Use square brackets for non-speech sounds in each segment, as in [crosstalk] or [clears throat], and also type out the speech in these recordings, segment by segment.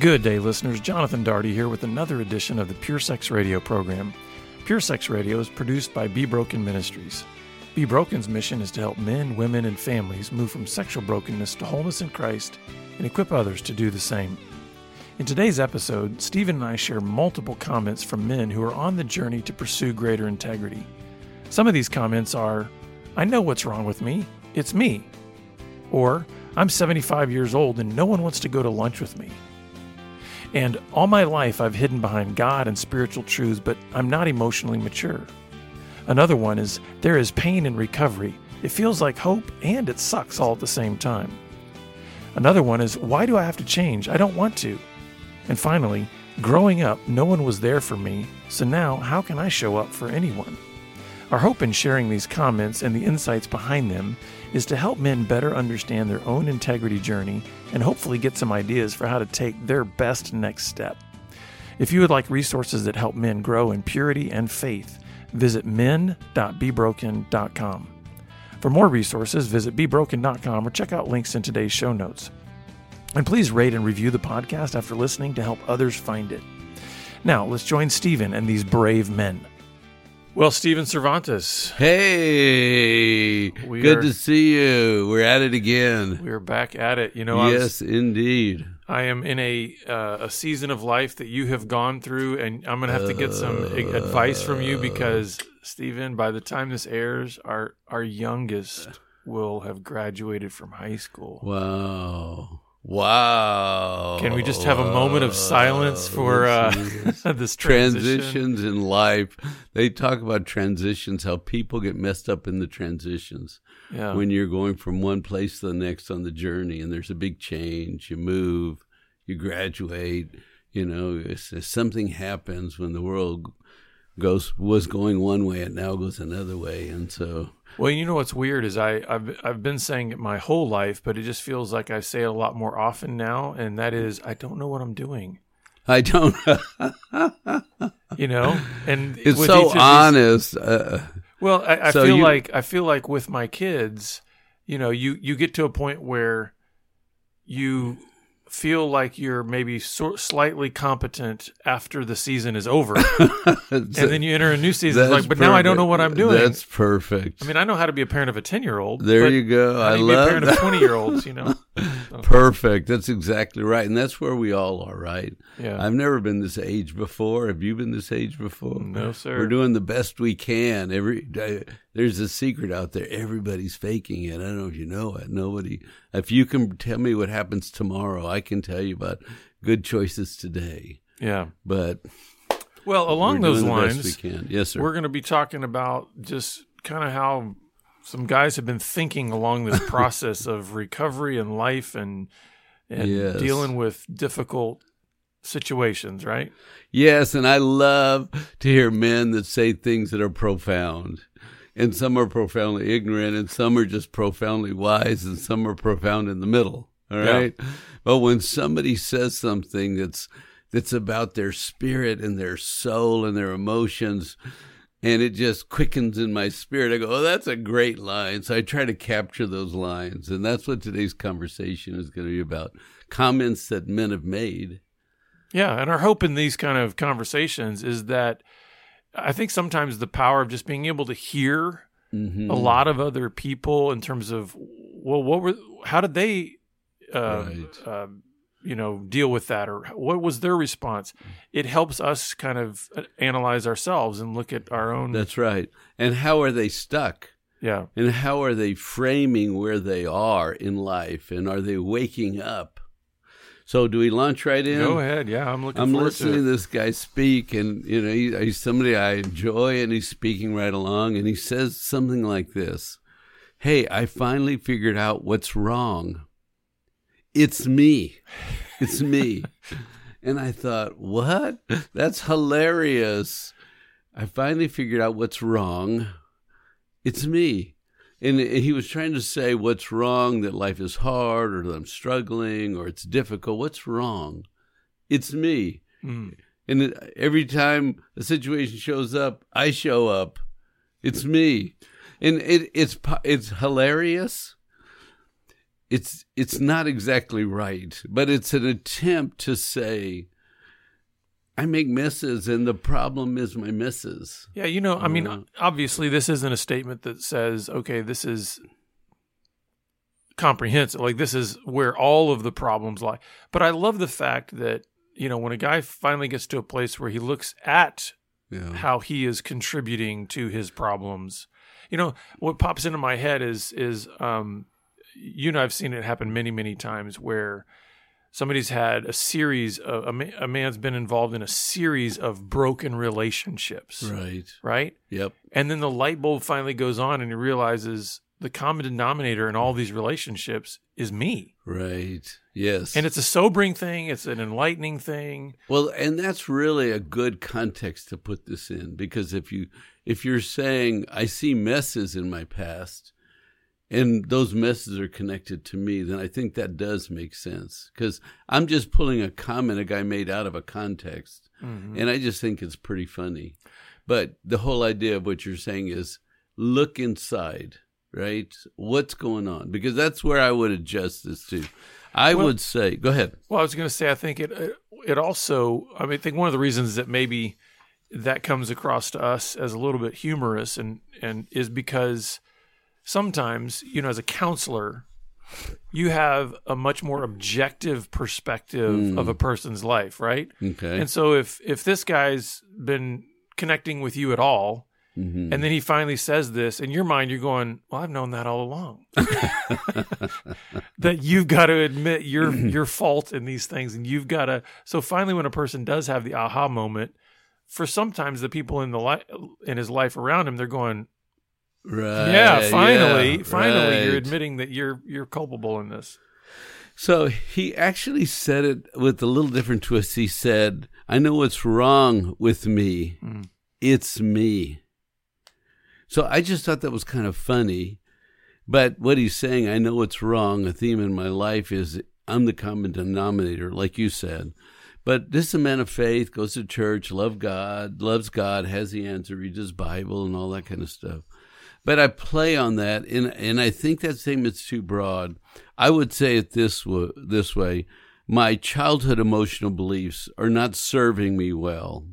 Good day, listeners. Jonathan Daugherty here with another edition of the Pure Sex Radio program. Pure Sex Radio is produced by Be Broken Ministries. Be Broken's mission is to help men, women, and families move from sexual brokenness to wholeness in Christ and equip others to do the same. In today's episode, Stephen and I share multiple comments from men who are on the journey to pursue greater integrity. Some of these comments are I know what's wrong with me, it's me. Or, I'm 75 years old and no one wants to go to lunch with me. And all my life I've hidden behind God and spiritual truths, but I'm not emotionally mature. Another one is there is pain in recovery. It feels like hope and it sucks all at the same time. Another one is why do I have to change? I don't want to. And finally, growing up, no one was there for me, so now how can I show up for anyone? Our hope in sharing these comments and the insights behind them is to help men better understand their own integrity journey and hopefully get some ideas for how to take their best next step. If you would like resources that help men grow in purity and faith, visit men.bebroken.com. For more resources, visit bebroken.com or check out links in today's show notes. And please rate and review the podcast after listening to help others find it. Now, let's join Stephen and these brave men. Well, Stephen Cervantes. Hey, We good are- to see you. We're at it again. We're back at it. You know, I, yes, was, indeed. I am in a uh, a season of life that you have gone through, and I'm going to have to get some a- advice from you because, Stephen, by the time this airs, our our youngest will have graduated from high school. Wow. Wow. Can we just have a moment of silence for uh, [laughs] this transition? transitions in life? They talk about transitions, how people get messed up in the transitions. Yeah. when you're going from one place to the next on the journey and there's a big change you move you graduate you know something happens when the world goes was going one way and now goes another way. And so Well, you know what's weird is I, I've I've been saying it my whole life, but it just feels like I say it a lot more often now, and that is I don't know what I'm doing. i don't [laughs] You know, and it's so of these- honest uh, Well, I, I So feel you- like I feel like with my kids, you know, you you get to a point where you feel like you're maybe sort slightly competent after the season is over, [laughs] and then you enter a new season. It's like, but now I don't know what I'm doing. that's perfect I mean, I know how to be a parent of a ten year old. there you go i you be a love parent that. of twenty year olds? You know, [laughs] perfect that's exactly right and that's where we all are right yeah. I've never been this age before. Have you been this age before? no, sir. We're doing the best we can. Every there's a secret out there. Everybody's faking it. I don't know if you know it. Nobody. If you can tell me what happens tomorrow, I can tell you about good choices today. yeah. But Well, along those lines, we can. Yes, sir. we're going to be talking about just kind of how some guys have been thinking along this [laughs] process of recovery and life and and Yes. dealing with difficult situations, right? Yes, and I love to hear men that say things that are profound. And some are profoundly ignorant, and some are just profoundly wise, and some are profound in the middle. All right. Yeah. But when somebody says something that's that's about their spirit and their soul and their emotions, and it just quickens in my spirit, I go, "Oh, that's a great line." So I try to capture those lines, and that's what today's conversation is going to be about: comments that men have made. Yeah, and our hope in these kind of conversations is that I think sometimes the power of just being able to hear Mhm. a lot of other people in terms of well, what were how did they, uh, Right. uh, you know, deal with that, or what was their response? It helps us kind of uh, analyze ourselves and look at our own. That's right. And how are they stuck? yeah, And how are they framing where they are in life? And are they waking up? So, do we launch right in? go ahead. Yeah, I'm looking I'm listening to this guy speak, and you know he, he's somebody I enjoy, and he's speaking right along, and he says something like this: "Hey, I finally figured out what's wrong. It's me. It's me." and I thought, "What? That's hilarious! I finally figured out what's wrong. It's me." And he was trying to say what's wrong, that life is hard, or that I'm struggling, or it's difficult. What's wrong? It's me. Mm. And every time a situation shows up, I show up. It's me, and it, it's it's hilarious. It's it's not exactly right, but it's an attempt to say I make misses and the problem is my misses. Yeah, you know, I mean, Yeah. obviously, this isn't a statement that says, okay, this is comprehensive. Like, this is where all of the problems lie. But I love the fact that, you know, when a guy finally gets to a place where he looks at Yeah. how he is contributing to his problems, you know, what pops into my head is, is, um, you know, I've seen it happen many, many times where somebody's had a series of, a, ma- a man's been involved in a series of broken relationships Right. right? Yep. And then the light bulb finally goes on and he realizes the common denominator in all these relationships is me. Right. Yes. And it's a sobering thing, it's an enlightening thing. Well, and that's really a good context to put this in because if you if you're saying I see messes in my past and those messages are connected to me, then I think that does make sense because I'm just pulling a comment a guy made out of a context, mm-hmm. and I just think it's pretty funny. But the whole idea of what you're saying is look inside, right? What's going on? Because that's where I would adjust this to. I Well- would say, go ahead. Well, I was going to say I think it uh, it also I mean I think one of the reasons that maybe that comes across to us as a little bit humorous and and is because sometimes, you know, as a counselor, you have a much more objective perspective of a person's life, right? Okay. And so if if this guy's been connecting with you at all, Mhm. and then he finally says this, in your mind you're going, "Well, I've known that all along." [laughs] that you've got to admit your [clears throat] your fault in these things, and you've got to. So finally, when a person does have the aha moment, for sometimes the people in the li- in his life around him, they're going, Right. "Yeah, finally, yeah, finally, you're admitting that you're you're culpable in this." So he actually said it with a little different twist. He said, I know what's wrong with me. Mm. It's me. So I just thought that was kind of funny. But what he's saying, I know what's wrong. A theme in my life is I'm the common denominator, like you said. But this is a man of faith, goes to church, love God, loves God, has the answer, reads his Bible, and all that kind of stuff. But I play on that, and and I think that statement's too broad. I would say it this w- this way: my childhood emotional beliefs are not serving me well.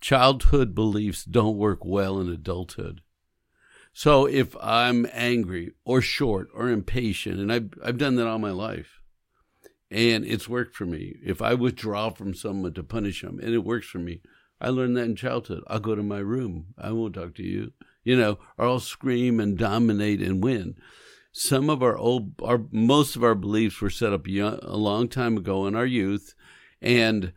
Childhood beliefs don't work well in adulthood. So if I'm angry or short or impatient, and I've I've done that all my life, and it's worked for me. If I withdraw from someone to punish them, and it works for me, I learned that in childhood. I'll go to my room. I won't talk to you. You know, or I'll scream and dominate and win. Some of our old, our most of our beliefs were set up young, a long time ago in our youth, and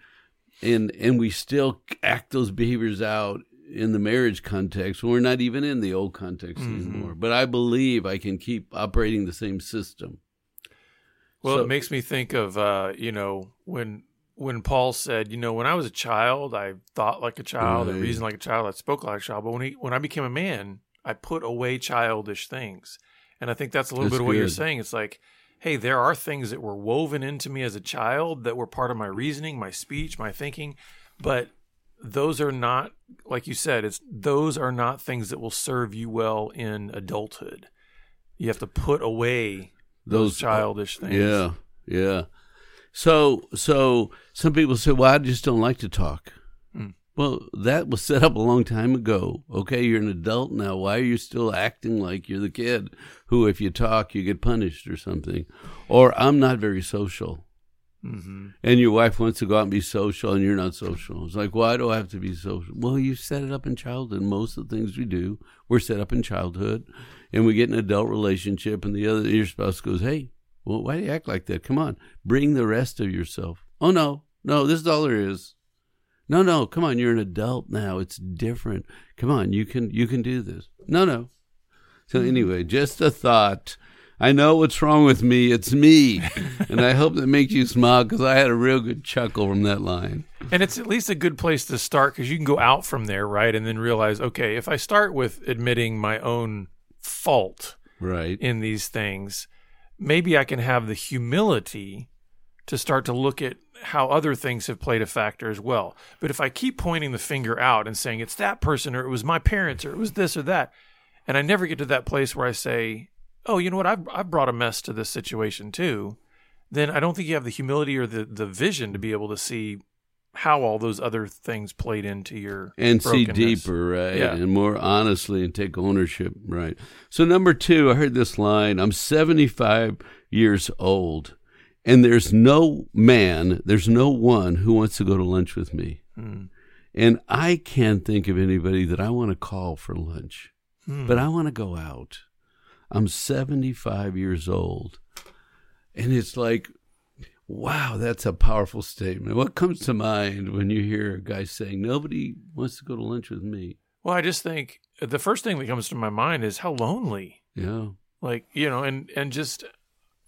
and and we still act those behaviors out in the marriage context. We're not even in the old context anymore. But I believe I can keep operating the same system. Well, So- it makes me think of uh, you know when when Paul said, you know, when I was a child, I thought like a child, I reasoned like a child, I spoke like a child. But when he, when I became a man, I put away childish things, and I think that's a little That's bit of what you're saying. It's like, hey, there are things that were woven into me as a child that were part of my reasoning, my speech, my thinking, but those are not like you said it's those are not things that will serve you well in adulthood you have to put away those, Those- uh, childish things Yeah, yeah. So, so some people say, "Well, I just don't like to talk." Mm. Well, that was set up a long time ago. Okay, you're an adult now. Why are you still acting like you're the kid who, if you talk, you get punished or something? Or I'm not very social, hmm and your wife wants to go out and be social, and you're not social. It's like, why do I have to be social? Well, you set it up in childhood. Most of the things we do, we're set up in childhood, and we get an adult relationship, and the other your spouse goes, "Hey, well, why do you act like that? Come on, bring the rest of yourself." Oh no, no, this is all there is. No, no, come on, you're an adult now. It's different. Come on, you can you can do this. No, no. So hmm. anyway, just a thought. I know what's wrong with me. It's me, [laughs] and I hope that makes you smile because I had a real good chuckle from that line. and it's at least a good place to start because you can go out from there right and then realize okay if i start with admitting my own fault Right. in these things maybe i can have the humility to start to look at how other things have played a factor as well. But if i keep pointing the finger out and saying it's that person or it was my parents or it was this or that and i never get to that place where i say oh, you know what, I've I've brought a mess to this situation too, then I don't think you have the humility or the the vision to be able to see how all those other things played into your and see deeper, right? Yeah. And more honestly and take ownership, right? So, number two, I heard this line I'm 75 years old, and there's no man, there's no one who wants to go to lunch with me. Hmm. And I can't think of anybody that I want to call for lunch, Hmm. but I want to go out. I'm 75 years old. And it's like, wow, that's a powerful statement. What comes to mind when you hear a guy saying, nobody wants to go to lunch with me? Well, I just think the first thing that comes to my mind is how lonely. Yeah. Like, you know, and and just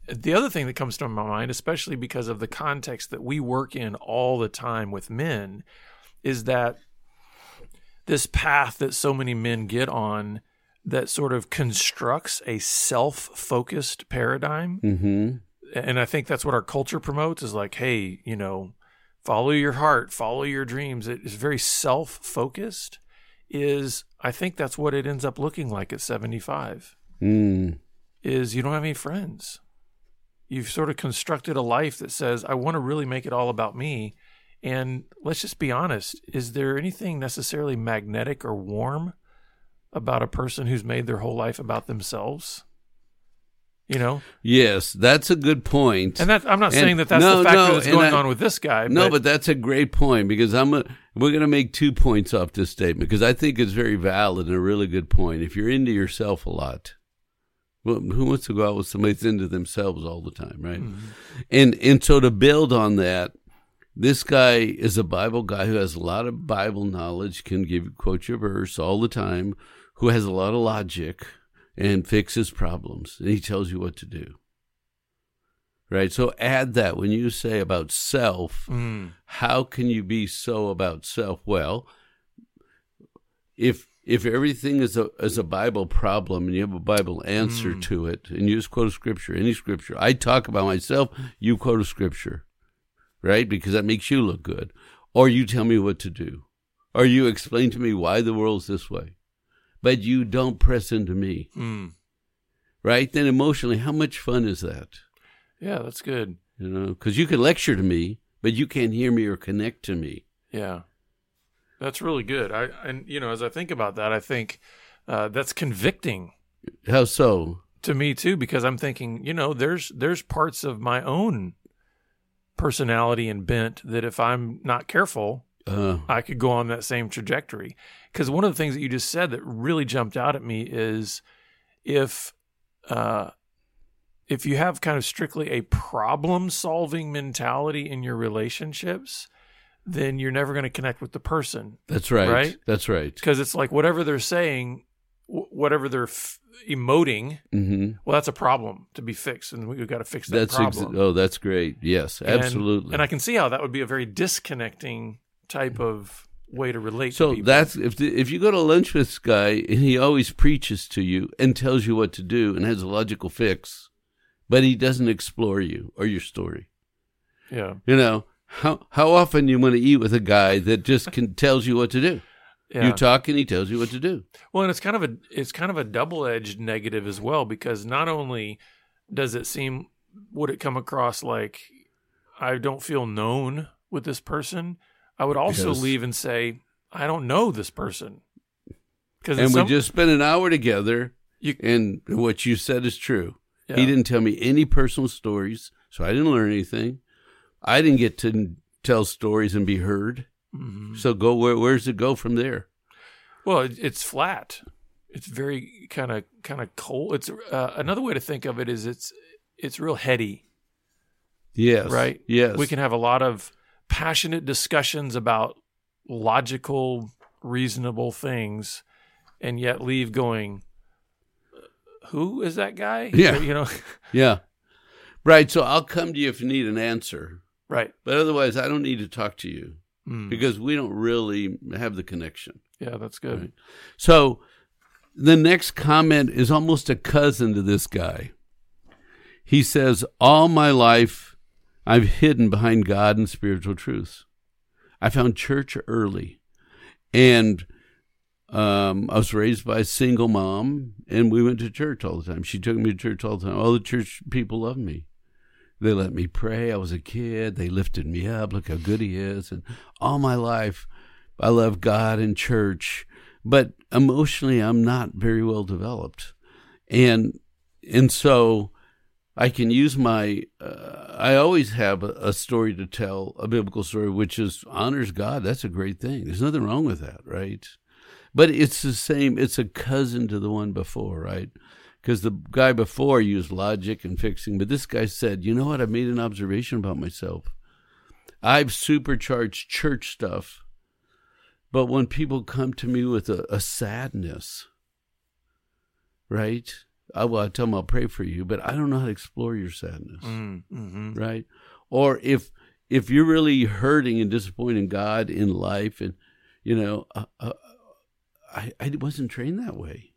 the other thing that comes to my mind, especially because of the context that we work in all the time with men, is that this path that so many men get on that sort of constructs a self-focused paradigm Mm-hmm. And I think that's what our culture promotes is like, hey, you know, follow your heart, follow your dreams. It is very self focused. Is I think that's what it ends up looking like at 75 Mm. is you don't have any friends. You've sort of constructed a life that says, I want to really make it all about me. And let's just be honest, is there anything necessarily magnetic or warm about a person who's made their whole life about themselves? You know? Yes, that's a good point. And that I'm not And- saying that that's no, the factor no, that's going I- on with this guy. no, but that's a great point because I'm a, we're going to make two points off this statement because I think it's very valid and a really good point. If you're into yourself a lot, well, who wants to go out with somebody that's into themselves all the time, right? Mm-hmm. And and so to build on that, this guy is a Bible guy who has a lot of Bible knowledge, can give you quote your verse all the time, who has a lot of logic and fixes problems, and he tells you what to do. Right? So add that when you say about self, Mm, how can you be so about self? Well, if if everything is a is a Bible problem and you have a Bible answer Mm. to it, and you just quote a scripture, any scripture, I talk about myself, you quote a scripture, right? Because that makes you look good, or you tell me what to do, or you explain to me why the world's this way, but you don't press into me, mm. right? Then emotionally, how much fun is that? Yeah, that's good. You know, because you can lecture to me, but you can't hear me or connect to me. Yeah, that's really good. I and you know, as I think about that, I think uh, that's convicting How so? to me too, because I'm thinking, you know, there's there's parts of my own personality and bent that if I'm not careful, Uh, I could go on that same trajectory. Because one of the things that you just said that really jumped out at me is if uh, if you have kind of strictly a problem solving mentality in your relationships, then you're never going to connect with the person that's right. Right? That's right. because it's like whatever they're saying, wh- whatever they're f- emoting, hmm well, that's a problem to be fixed, and we've got to fix that That's problem. oh, that's great. Yes, And- absolutely. And I can see how that would be a very disconnecting type of way to relate. to so people. that's if the, if you go to lunch with this guy and he always preaches to you and tells you what to do and has a logical fix, but he doesn't explore you or your story. yeah, You know how how often you want to eat with a guy that just can [laughs] tells you what to do. yeah. You talk and he tells you what to do. Well, and it's kind of a it's kind of a double edged negative as well because not only does it seem would it come across like I don't feel known with this person, I would also Yes. leave and say I don't know this person because And we just spent an hour together, You- and what you said is true. yeah, He didn't tell me any personal stories, so I didn't learn anything. I didn't get to tell stories and be heard. Mhm. So go where? Where does it go from there? Well, it, it's flat. It's very kind of kind of cold. It's uh, another way to think of it is it's it's real heady. Yes. Right? Yes. We can have a lot of passionate discussions about logical, reasonable things, and yet leave going, "Who is that guy?" Yeah. [laughs] you know, Yeah. Right. So I'll come to you if you need an answer, right? but otherwise, I don't need to talk to you Mm. because we don't really have the connection. Yeah, that's good. Right. So the next comment is almost a cousin to this guy. He says, All my life, I've hidden behind God and spiritual truths. I found church early. And Um, I was raised by a single mom, and we went to church all the time. She took me to church all the time. All the church people loved me. They let me pray. I was a kid. They lifted me up. Look how good he is. And all my life, I love God and church. But emotionally, I'm not very well developed, and and so I can use my. Uh, I always have a, a, story to tell, a biblical story, which is honors God. That's a great thing. There's nothing wrong with that, right? But it's the same. It's a cousin to the one before, right? Because the guy before used logic and fixing, but this guy said, "You know what? I made an observation about myself. I've supercharged church stuff, but when people come to me with a, a sadness, right?" I, well, I tell them I'll pray for you, but I don't know how to explore your sadness, mm, mm-hmm. right? Or if if you're really hurting and disappointing God in life, and you know, uh, uh, I I wasn't trained that way.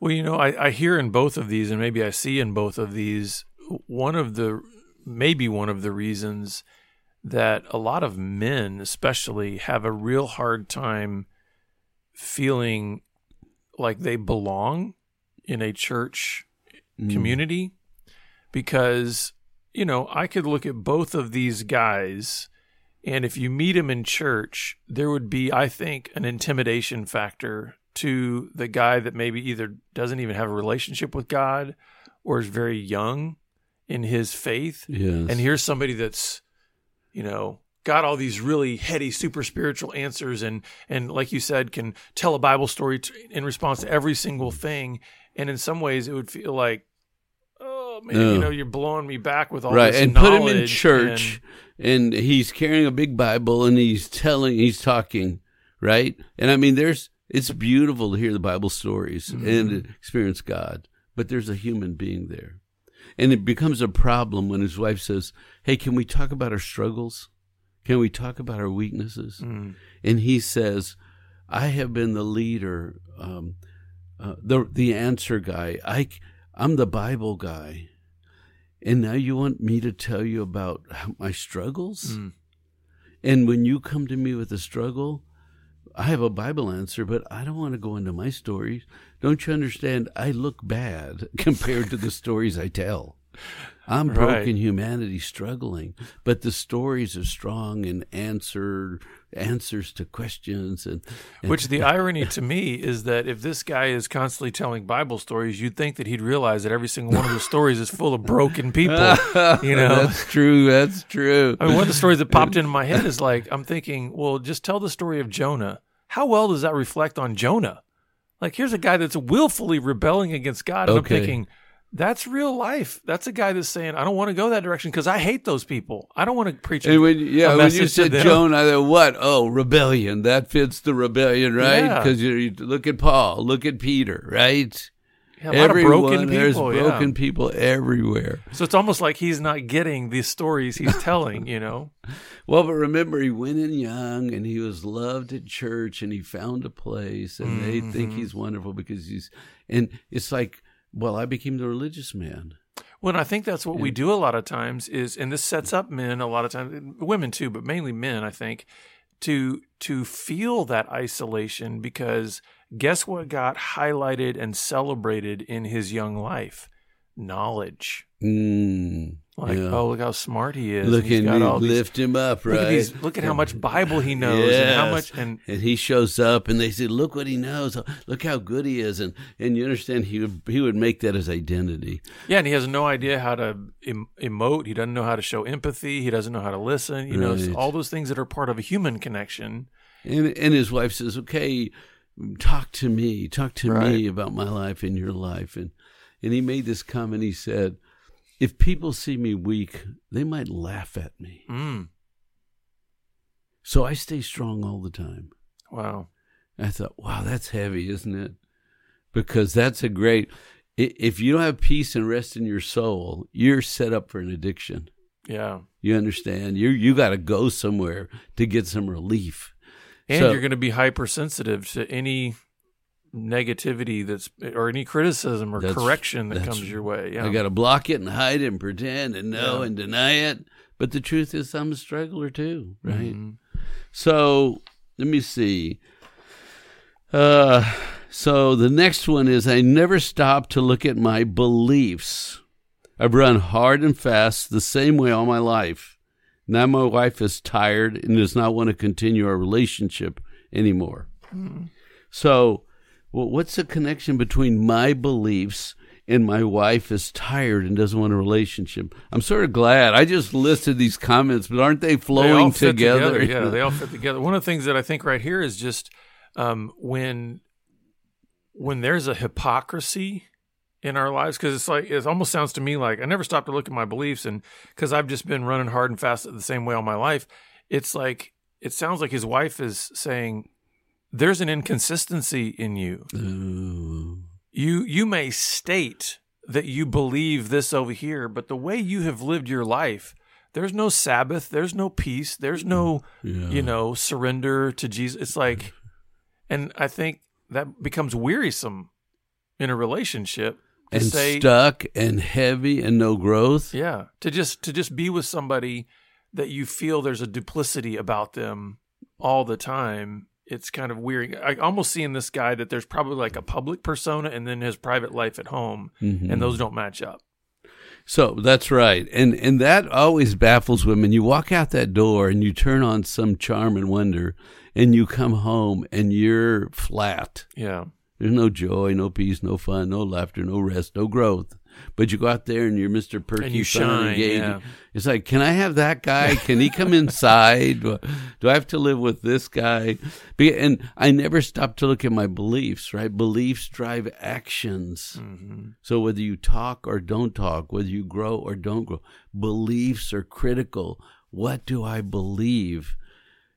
Well, you know, I, I hear in both of these, and maybe I see in both of these, one of the maybe one of the reasons that a lot of men, especially, have a real hard time feeling like they belong in a church mm. community because you know I could look at both of these guys and if you meet them in church there would be I think an intimidation factor to the guy that maybe either doesn't even have a relationship with God or is very young in his faith yes. and here's somebody that's you know got all these really heady super spiritual answers and and like you said can tell a bible story in response to every single thing and in some ways it would feel like oh man you know you're blowing me back with all right this and put him in church and, and he's carrying a big bible and he's telling he's talking right? And i mean there's it's beautiful to hear the bible stories mm-hmm. and experience god but there's a human being there. And it becomes a problem when his wife says hey can we talk about our struggles? Can we talk about our weaknesses? Mm. and he says i have been the leader um, uh, the the answer guy. I I'm the Bible guy, and now you want me to tell you about my struggles. Mm. And when you come to me with a struggle, I have a Bible answer, but I don't want to go into my stories. Don't you understand? I look bad [laughs] compared to the stories I tell. I'm broken right. humanity struggling, but the stories are strong and answer answers to questions and, and which the [laughs] irony to me is that if this guy is constantly telling Bible stories, you'd think that he'd realize that every single one of the stories is full of broken people. [laughs] You know, that's true. That's true. I mean, one of the stories that popped into my head is like I'm thinking, well, just tell the story of Jonah. How well does that reflect on Jonah? Like, here's a guy that's willfully rebelling against God, and okay. I'm thinking that's real life. That's a guy that's saying, I don't want to go that direction because I hate those people. I don't want to preach. And when, yeah, when you said Joan, I thought, what? Oh, rebellion. That fits the rebellion, right? Because yeah. you, look at Paul, look at Peter, right? Yeah, a Everyone, broken people. There's broken yeah. people everywhere. So it's almost like he's not getting the stories he's [laughs] telling, you know? well, but remember, he went in young and he was loved at church and he found a place and mm-hmm. they think mm-hmm. he's wonderful because he's, and it's like, well, I became the religious man. Well, I think that's what we do a lot of times is, and this sets up men a lot of times, women too, but mainly men, I think, to to feel that isolation because guess what got highlighted and celebrated in his young life? Knowledge. Mm. Like, yeah. oh, look how smart he is. Look and lift him up, right? Look at, these, look at, how much Bible he knows yes. and how much and, and he shows up and they say, Look what he knows. Look how good he is. And and you understand he would he would make that his identity. Yeah, and he has no idea how to em- emote. He doesn't know how to show empathy. He doesn't know how to listen. You right. know, all those things that are part of a human connection. And and his wife says, Okay, talk to me. Talk to right. me about my life and your life. And and he made this comment, he said, if people see me weak, they might laugh at me. Mm. So I stay strong all the time. Wow. I thought, wow, that's heavy, isn't it? Because that's a great. If you don't have peace and rest in your soul, you're set up for an addiction. Yeah. You understand? You you got to go somewhere to get some relief. And so, you're going to be hypersensitive to any negativity that's or any criticism or correction that comes your way. Yeah. I got to block it and hide it and pretend and know yeah. and deny it. But the truth is, I'm a struggler too, right? Mm-hmm. So let me see. Uh, so the next one is I never stop to look at my beliefs. I've run hard and fast the same way all my life. Now my wife is tired and does not want to continue our relationship anymore. So, well, what's the connection between my beliefs and my wife is tired and doesn't want a relationship? I'm sort of glad. I just listed these comments, but aren't they They flowing fit together? Yeah, they all [laughs] fit together. One of the things that I think right here is just um, when when there's a hypocrisy in our lives, because it's like it almost sounds to me like I never stopped to look at my beliefs, and because I've just been running hard and fast the same way all my life, it's like it sounds like his wife is saying there's an inconsistency in you. Ooh. You you may state that you believe this over here, but the way you have lived your life, there's no Sabbath, there's no peace, there's no Yeah. you know surrender to Jesus. It's like, and I think that becomes wearisome in a relationship to and say, stuck and heavy and no growth. yeah, to just to just be with somebody that you feel there's a duplicity about them all the time. It's kind of weird. I almost see in this guy that there's probably like a public persona and then his private life at home, Mhm. and those don't match up. So that's right, and and that always baffles women. You walk out that door and you turn on some charm and wonder, and you come home and you're flat. Yeah, There's no joy, no peace, no fun, no laughter, no rest, no growth. But you go out there and you're Mr. Perky, And you shine, yeah. It's like, can I have that guy? Can he come inside? Do, I have to live with this guy? And I never stop to look at my beliefs, right? Beliefs drive actions. Mm-hmm. So whether you talk or don't talk, whether you grow or don't grow, beliefs are critical. What do I believe?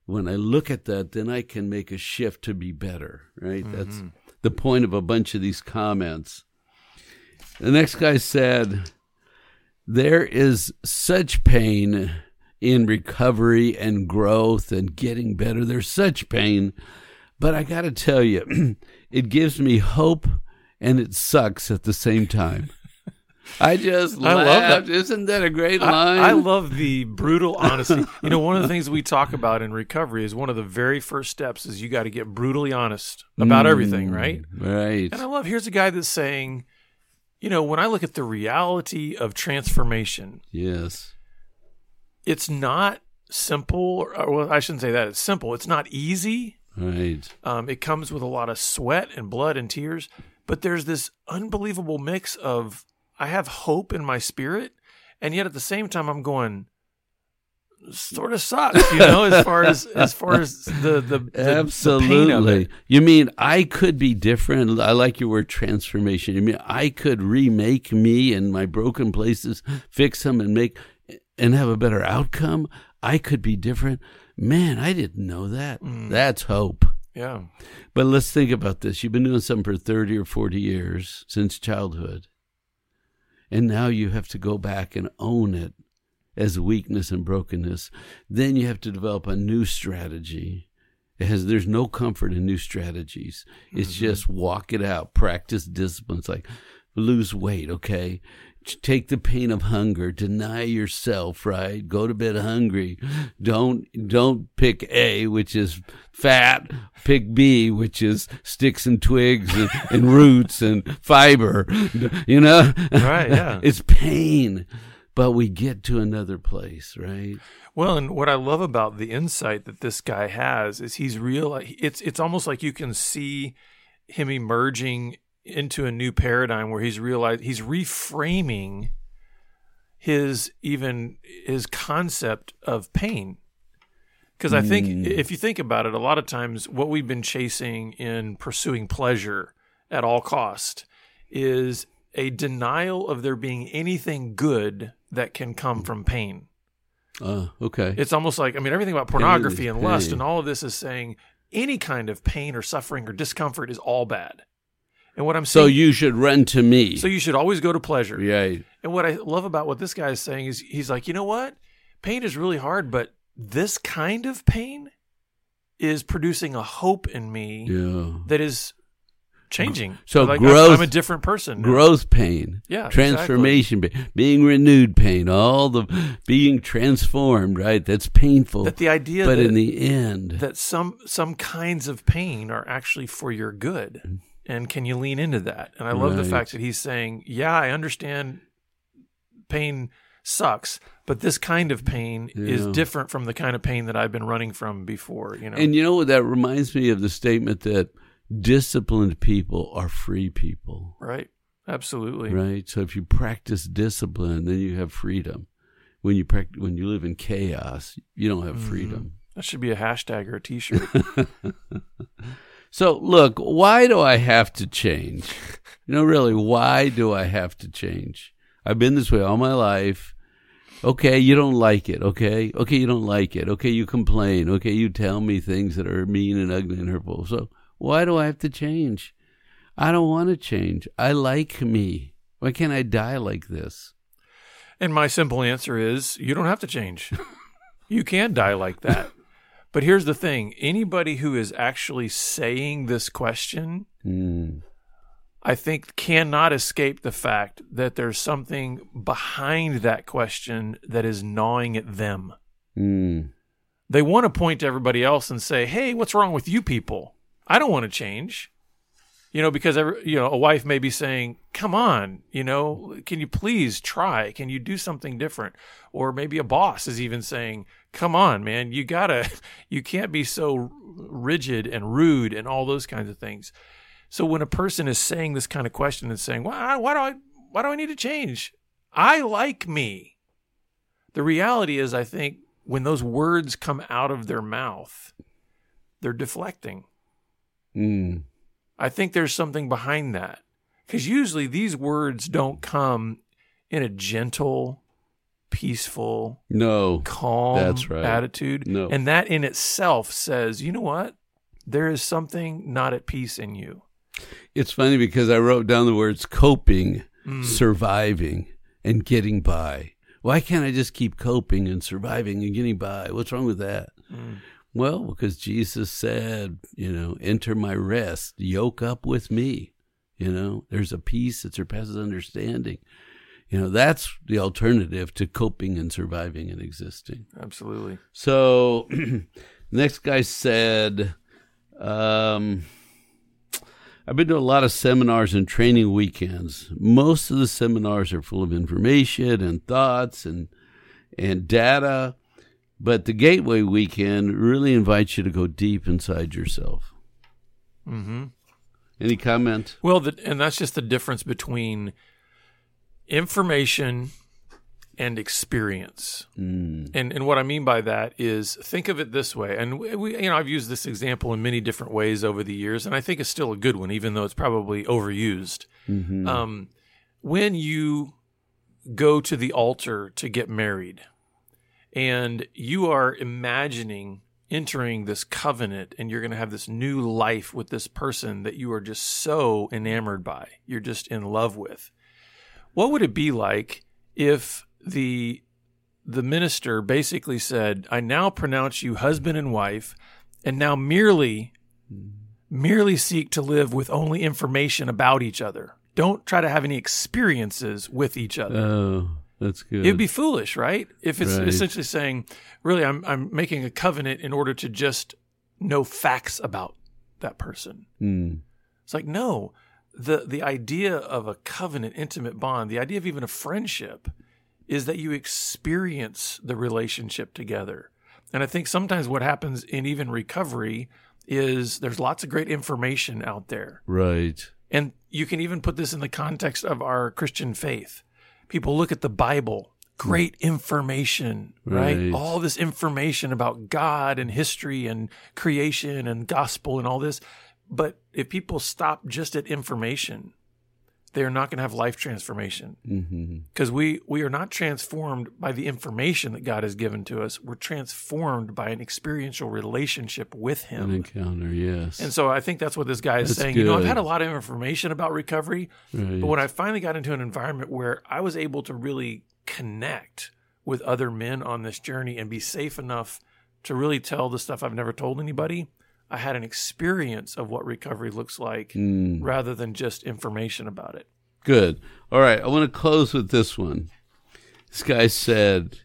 When I look at that, then I can make a shift to be better, right? That's the point of a bunch of these comments. The next guy said, There is such pain in recovery and growth and getting better. There's such pain. But I got to tell you, [clears throat] it gives me hope and it sucks at the same time. I just I love laughed. that. Isn't that a great line? I, I love the brutal [laughs] honesty. you know, one of the things we talk about in recovery is one of the very first steps is you got to get brutally honest about everything, mm, right? Right. And I love here's a guy that's saying, you know, when I look at the reality of transformation, Yes. it's not simple. Or, well, I shouldn't say that. It's simple. It's not easy. Right. Um, it comes with a lot of sweat and blood and tears. But there's this unbelievable mix of I have hope in my spirit, and yet at the same time I'm going. Sort of sucks, you know, as far as as far as the the, the the pain of Absolutely. You mean I could be different? I like your word transformation. You mean I could remake me and my broken places, fix them and make and have a better outcome? I could be different. Man, I didn't know that. Mm. That's hope. Yeah, But let's think about this. You've been doing something for 30 or 40 years since childhood. And now you have to go back and own it as weakness and brokenness. Then you have to develop a new strategy. It has there's no comfort in new strategies. It's mm-hmm. just walk it out, practice disciplines like lose weight, okay? Take the pain of hunger, deny yourself, right? Go to bed hungry. Don't don't pick A, which is fat. Pick B, which is sticks and twigs and, and roots and fiber. [laughs] You know, Right, yeah. [laughs] it's pain, but we get to another place, right? Well, and what I love about the insight that this guy has is he's real. It's it's almost like you can see him emerging into a new paradigm where he's realized he's reframing his even his concept of pain. Because I think Mm. if you think about it, a lot of times what we've been chasing in pursuing pleasure at all cost is a denial of there being anything good that can come from pain. Uh, okay. It's almost like I mean everything about pornography and lust pain. and all of this is saying any kind of pain or suffering or discomfort is all bad. And what I'm saying, so you should run to me. so you should always go to pleasure. Yeah. And what I love about what this guy is saying is he's like, "You know what? Pain is really hard, but this kind of pain is producing a hope in me Yeah. that is changing. So like, I'm- growth- I'm, a different person. now. growth pain, Yeah, transformation pain, being renewed pain, all the being transformed, right? That's painful. That the idea but that, in the end, that some some kinds of pain are actually for your good, and can you lean into that? And I love the fact that he's saying, "Yeah, I understand pain sucks, but this kind of pain is different from the kind of pain that I've been running from before." You know, and you know what that reminds me of the statement that disciplined people are free people, right? Absolutely. right? So if you practice discipline, then you have freedom. When you practice, when you live in chaos, you don't have Mhm. freedom. That should be a hashtag or a T-shirt. [laughs] So look, why do I have to change? You know, really, why do I have to change? I've been this way all my life. Okay, you don't like it. Okay, okay, you don't like it. Okay, you complain. Okay, you tell me things that are mean and ugly and hurtful. So why do I have to change? I don't want to change. I like me. Why can't I die like this? And my simple answer is you don't have to change. [laughs] you can die like that. But here's the thing anybody who is actually saying this question, Mm, I think, cannot escape the fact that there's something behind that question that is gnawing at them. mm, They want to point to everybody else and say, hey, what's wrong with you people? I don't want to change. You know, because every, you know, a wife may be saying, "Come on, you know, can you please try? Can you do something different?" Or maybe a boss is even saying, "Come on, man, you gotta, [laughs] you can't be so rigid and rude and all those kinds of things." So when a person is saying this kind of question and saying, "Why, why do I, why do I need to change? I like me," the reality is, I think, when those words come out of their mouth, they're deflecting. Mm. I think there's something behind that. Because usually these words don't come in a gentle, peaceful, No, calm That's right. attitude. No. And that in itself says, you know what? There is something not at peace in you. it's funny because I wrote down the words coping, Mm. surviving, and getting by. Why can't I just keep coping and surviving and getting by? What's wrong with that? Mm. Well, because Jesus said, you know, enter my rest, yoke up with me. You know, there's a peace that surpasses understanding. You know, that's the alternative to coping and surviving and existing. Absolutely. So, [clears throat] next guy said, um, I've been to a lot of seminars and training weekends. Most of the seminars are full of information and thoughts and and data, but the Gateway weekend really invites you to go deep inside yourself. Mm-hmm. Any comment? Well, the, and that's just the difference between information and experience. Mm, And and what I mean by that is think of it this way. And we, we- you know I've used this example in many different ways over the years, and I think it's still a good one, even though it's probably overused. mhm. Um, when you go to the altar to get married, and you are imagining entering this covenant, and you're going to have this new life with this person that you are just so enamored by, you're just in love with. What would it be like if the the minister basically said, "I now pronounce you husband and wife, and now merely merely seek to live with only information about each other. Don't try to have any experiences with each other." Oh, that's good. It'd be foolish, right? If it's Right. essentially saying, "Really, I'm I'm making a covenant in order to just know facts about that person." Mm, It's like no, the the idea of a covenant, intimate bond, the idea of even a friendship, is that you experience the relationship together. And I think sometimes what happens in even recovery is there's lots of great information out there. right. And you can even put this in the context of our Christian faith. People look at the Bible, great hmm. information, right? Right. All this information about God and history and creation and gospel and all this. But if people stop just at information, they're not going to have life transformation mm-hmm. because we, we are not transformed by the information that God has given to us. We're transformed by an experiential relationship with Him. An encounter, yes. And so I think that's what this guy is That's saying. You know, I've had a lot of information about recovery, right. but when I finally got into an environment where I was able to really connect with other men on this journey and be safe enough to really tell the stuff I've never told anybody, I had an experience of what recovery looks like Mm. rather than just information about it. Good. All right. I want to close with this one. This guy said,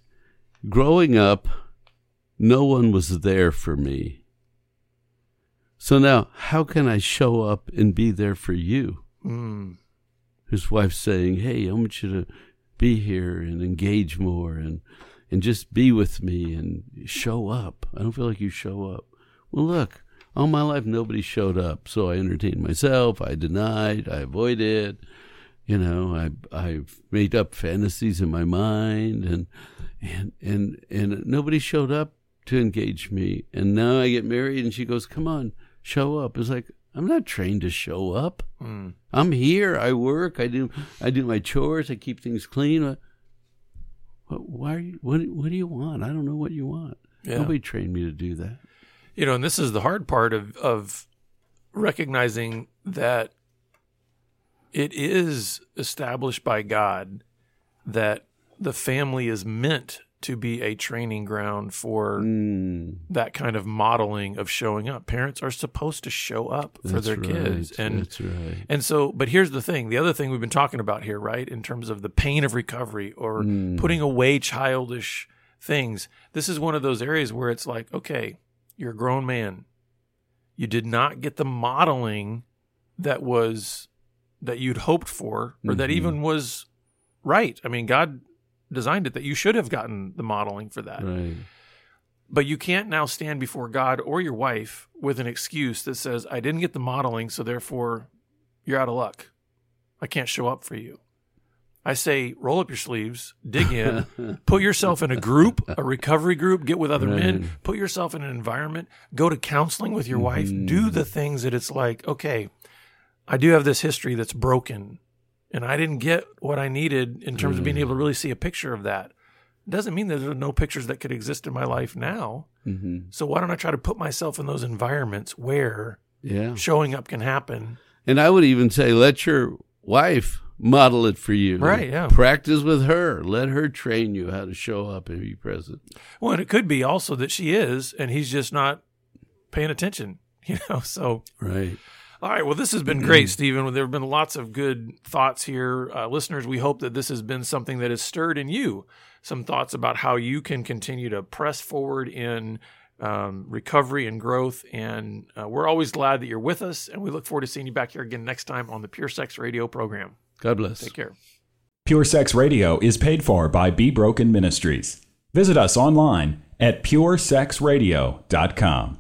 Growing up, no one was there for me. So now, how can I show up and be there for you? Mm. His wife's saying, Hey, I want you to be here and engage more and, and just be with me and show up. I don't feel like you show up. Well, look, all my life nobody showed up. So I entertained myself. I denied. I avoided. You know, I I made up fantasies in my mind, and and and and nobody showed up to engage me. And now I get married, and she goes, "Come on, show up." It's like I'm not trained to show up. Mm. I'm here. I work. I do. I do my chores. I keep things clean. What? Why are you? What? What do you want? I don't know what you want. Yeah. Nobody trained me to do that. You know, and this is the hard part of of recognizing that it is established by God that the family is meant to be a training ground for Mm, that kind of modeling of showing up. Parents are supposed to show up for that's their right. kids. And that's right. and so but here's the thing, the other thing we've been talking about here, right, in terms of the pain of recovery or Mm. putting away childish things. This is one of those areas where it's like, okay, you're a grown man. You did not get the modeling that was that you'd hoped for or that Mhm. even was right. I mean, God designed it that you should have gotten the modeling for that. Right. But you can't now stand before God or your wife with an excuse that says, I didn't get the modeling, so therefore you're out of luck. I can't show up for you. I say, roll up your sleeves, dig in, put yourself in a group, a recovery group, get with other men, put yourself in an environment, go to counseling with your wife, do the things that it's like, okay, I do have this history that's broken and I didn't get what I needed in terms of being able to really see a picture of that. It doesn't mean that there are no pictures that could exist in my life now. hmm So why don't I try to put myself in those environments where Yeah. showing up can happen? And I would even say, let your wife model it for you. Right, yeah. Practice with her. Let her train you how to show up and be present. Well, and it could be also that she is, and he's just not paying attention. [laughs] You know, so Right. all right. Well, this has been great, [clears throat] Stephen. There have been lots of good thoughts here, uh, listeners. We hope that this has been something that has stirred in you some thoughts about how you can continue to press forward in um, recovery and growth. And uh, we're always glad that you're with us, and we look forward to seeing you back here again next time on the Pure Sex Radio program. God bless. Take care. Pure Sex Radio is paid for by Be Broken Ministries. Visit us online at puresexradio.com.